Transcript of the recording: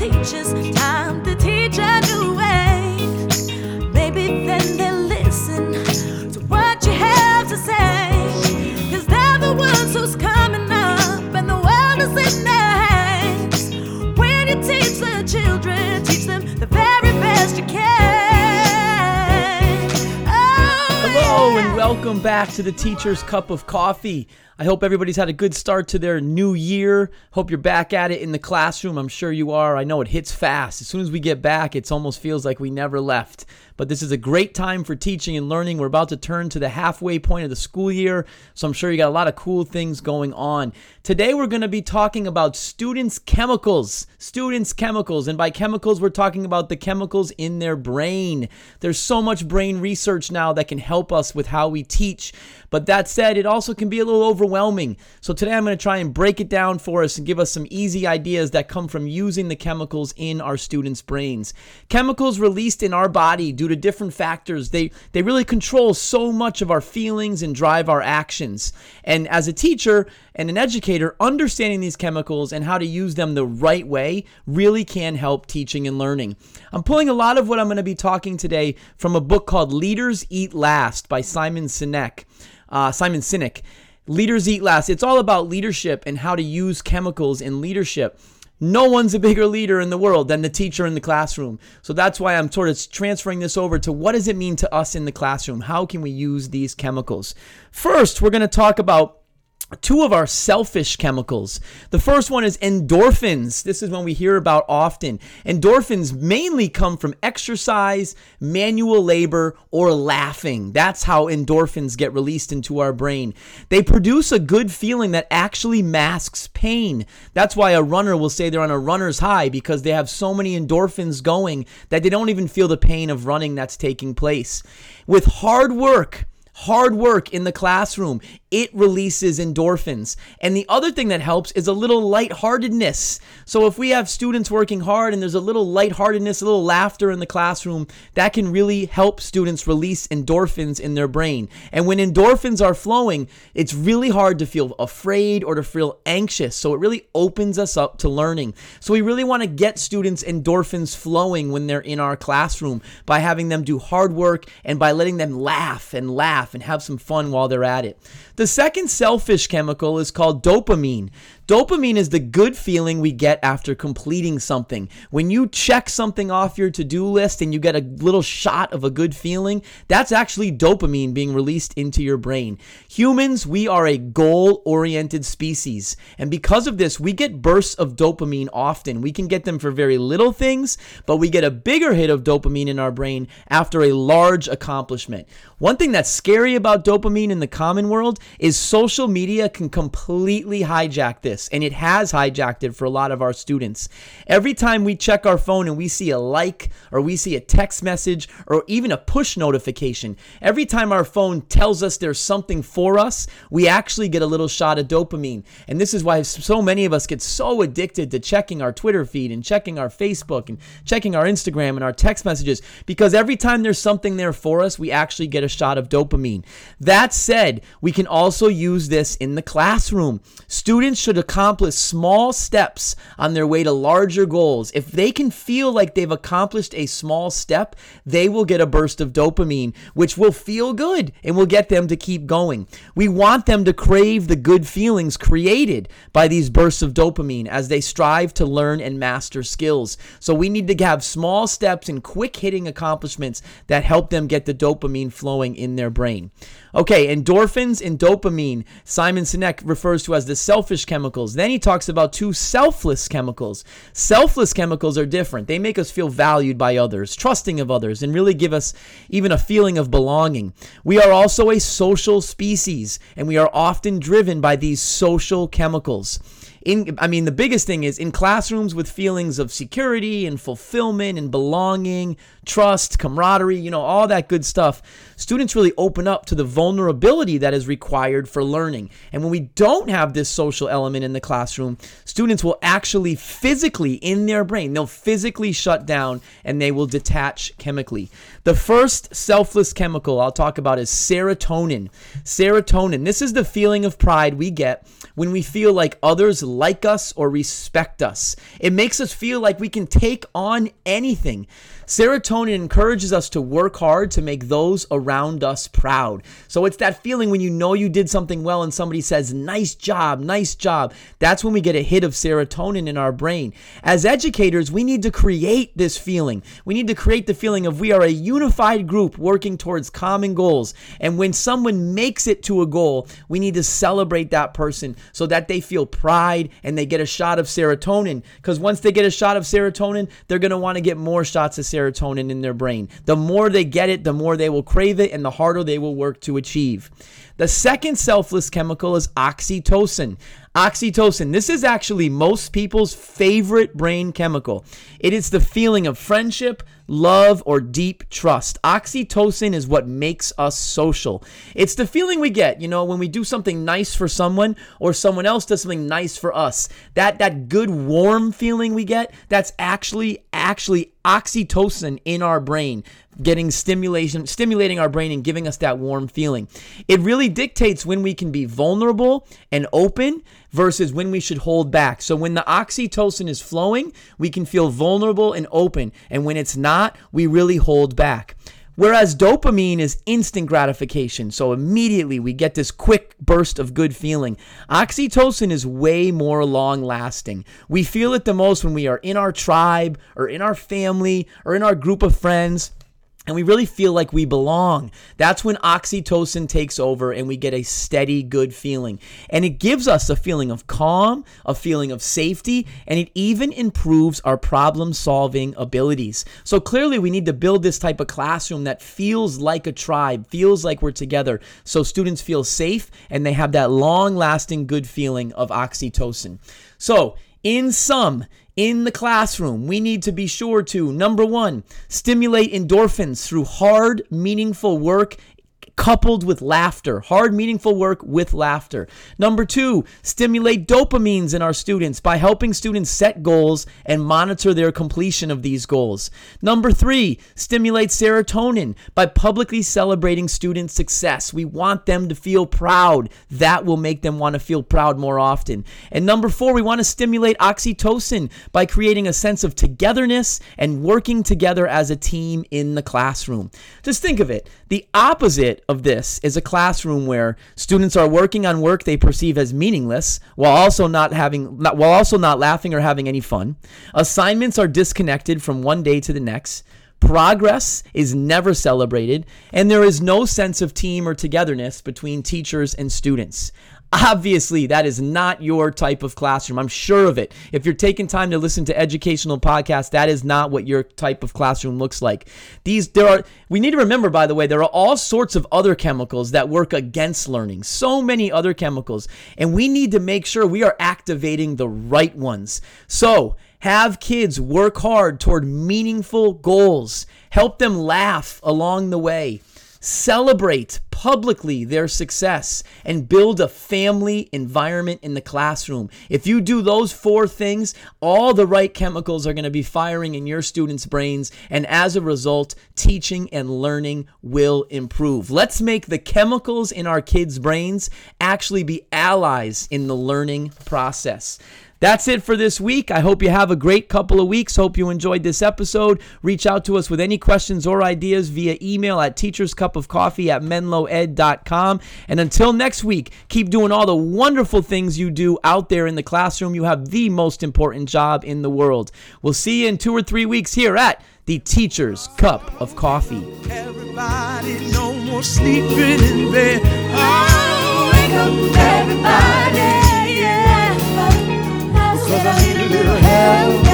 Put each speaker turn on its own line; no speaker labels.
teachers, time to teach a new way. Maybe then they'll listen to what you have to say. Cause they're the ones who's coming up, and the world is in their hands. When you teach the children, teach them the very best you can. Oh,
Hello
yeah.
and welcome back to the Teacher's Cup of Coffee. I hope everybody's had a good start to their new year. Hope you're back at it in the classroom. I'm sure you are. I know it hits fast. As soon as we get back, it almost feels like we never left. But this is a great time for teaching and learning. We're about to turn to the halfway point of the school year, so I'm sure you got a lot of cool things going on. Today we're going to be talking about students' chemicals. Students' chemicals. And by chemicals, we're talking about the chemicals in their brain. There's so much brain research now that can help us with how we teach. But that said, it also can be a little overwhelming. So today I'm going to try and break it down for us and give us some easy ideas that come from using the chemicals in our students' brains. Chemicals released in our body due to different factors, they they really control so much of our feelings and drive our actions. And as a teacher and an educator, understanding these chemicals and how to use them the right way really can help teaching and learning. I'm pulling a lot of what I'm going to be talking today from a book called Leaders Eat Last by Simon Sinek. Uh, Simon Sinek. Leaders Eat Last. It's all about leadership and how to use chemicals in leadership. No one's a bigger leader in the world than the teacher in the classroom. So that's why I'm sort of transferring this over to what does it mean to us in the classroom? How can we use these chemicals? First, we're going to talk about two of our selfish chemicals. The first one is endorphins. This is one we hear about often. Endorphins mainly come from exercise, manual labor, or laughing. That's how endorphins get released into our brain. They produce a good feeling that actually masks pain. That's why a runner will say they're on a runner's high because they have so many endorphins going that they don't even feel the pain of running that's taking place. With hard work, hard work in the classroom, it releases endorphins. And the other thing that helps is a little lightheartedness. So if we have students working hard and there's a little lightheartedness, a little laughter in the classroom, that can really help students release endorphins in their brain. And when endorphins are flowing, it's really hard to feel afraid or to feel anxious. So it really opens us up to learning. So we really want to get students endorphins flowing when they're in our classroom by having them do hard work and by letting them laugh and laugh and have some fun while they're at it. The second selfish chemical is called dopamine. Dopamine is the good feeling we get after completing something. When you check something off your to do list and you get a little shot of a good feeling, that's actually dopamine being released into your brain. Humans, we are a goal oriented species. And because of this, we get bursts of dopamine often. We can get them for very little things, but we get a bigger hit of dopamine in our brain after a large accomplishment. One thing that's scary about dopamine in the common world is social media can completely hijack this, and it has hijacked it for a lot of our students. Every time we check our phone and we see a like, or we see a text message, or even a push notification, every time our phone tells us there's something for us, we actually get a little shot of dopamine. And this is why so many of us get so addicted to checking our Twitter feed and checking our Facebook and checking our Instagram and our text messages, because every time there's something there for us, we actually get a shot of dopamine. That said, we can also use this in the classroom. Students should accomplish small steps on their way to larger goals. If they can feel like they've accomplished a small step, they will get a burst of dopamine, which will feel good and will get them to keep going. We want them to crave the good feelings created by these bursts of dopamine as they strive to learn and master skills. So we need to have small steps and quick hitting accomplishments that help them get the dopamine flowing in their brain. Okay, endorphins and dopamine, Simon Sinek refers to as the selfish chemicals. Then he talks about two selfless chemicals. Selfless chemicals are different. They make us feel valued by others, trusting of others, and really give us even a feeling of belonging. We are also a social species, and we are often driven by these social chemicals in I mean the biggest thing is in classrooms with feelings of security and fulfillment and belonging, trust, camaraderie, you know, all that good stuff. Students really open up to the vulnerability that is required for learning. And when we don't have this social element in the classroom, students will actually physically in their brain, they'll physically shut down and they will detach chemically. The first selfless chemical I'll talk about is serotonin. Serotonin. This is the feeling of pride we get when we feel like others like us or respect us. It makes us feel like we can take on anything. Serotonin encourages us to work hard to make those around us proud. So it's that feeling when you know you did something well and somebody says, nice job, nice job. That's when we get a hit of serotonin in our brain. As educators, we need to create this feeling. We need to create the feeling of we are a unified group working towards common goals. And when someone makes it to a goal, we need to celebrate that person so that they feel pride and they get a shot of serotonin. Because once they get a shot of serotonin, they're going to want to get more shots of serotonin serotonin in their brain. The more they get it, the more they will crave it and the harder they will work to achieve. The second selfless chemical is oxytocin. Oxytocin, this is actually most people's favorite brain chemical. It is the feeling of friendship, love, or deep trust. Oxytocin is what makes us social. It's the feeling we get, you know, when we do something nice for someone or someone else does something nice for us. That that good warm feeling we get, that's actually actually oxytocin in our brain getting stimulation stimulating our brain and giving us that warm feeling. It really dictates when we can be vulnerable and open versus when we should hold back. So when the oxytocin is flowing, we can feel vulnerable and open, and when it's not, we really hold back. Whereas dopamine is instant gratification. So immediately we get this quick burst of good feeling. Oxytocin is way more long lasting. We feel it the most when we are in our tribe or in our family or in our group of friends and we really feel like we belong. That's when oxytocin takes over and we get a steady, good feeling. And it gives us a feeling of calm, a feeling of safety, and it even improves our problem solving abilities. So clearly, we need to build this type of classroom that feels like a tribe, feels like we're together, so students feel safe and they have that long lasting good feeling of oxytocin. So, in sum, in the classroom, we need to be sure to number one, stimulate endorphins through hard, meaningful work coupled with laughter, hard, meaningful work with laughter. Number two, stimulate dopamines in our students by helping students set goals and monitor their completion of these goals. Number three, stimulate serotonin by publicly celebrating student success. We want them to feel proud. That will make them want to feel proud more often. And number four, we want to stimulate oxytocin by creating a sense of togetherness and working together as a team in the classroom. Just think of it the opposite of this is a classroom where students are working on work they perceive as meaningless while also not having not, while also not laughing or having any fun. Assignments are disconnected from one day to the next. Progress is never celebrated, and there is no sense of team or togetherness between teachers and students. Obviously, that is not your type of classroom. I'm sure of it. If you're taking time to listen to educational podcasts, that is not what your type of classroom looks like. These there are we need to remember by the way, there are all sorts of other chemicals that work against learning. So many other chemicals, and we need to make sure we are activating the right ones. So, have kids work hard toward meaningful goals. Help them laugh along the way. Celebrate publicly their success and build a family environment in the classroom. If you do those four things, all the right chemicals are going to be firing in your students' brains, and as a result, teaching and learning will improve. Let's make the chemicals in our kids' brains actually be allies in the learning process. That's it for this week. I hope you have a great couple of weeks. Hope you enjoyed this episode. Reach out to us with any questions or ideas via email at teacherscupofcoffee at menloed.com. And until next week, keep doing all the wonderful things you do out there in the classroom. You have the most important job in the world. We'll see you in two or three weeks here at the Teacher's Cup of Coffee. Everybody, no more sleeping in bed. Oh, love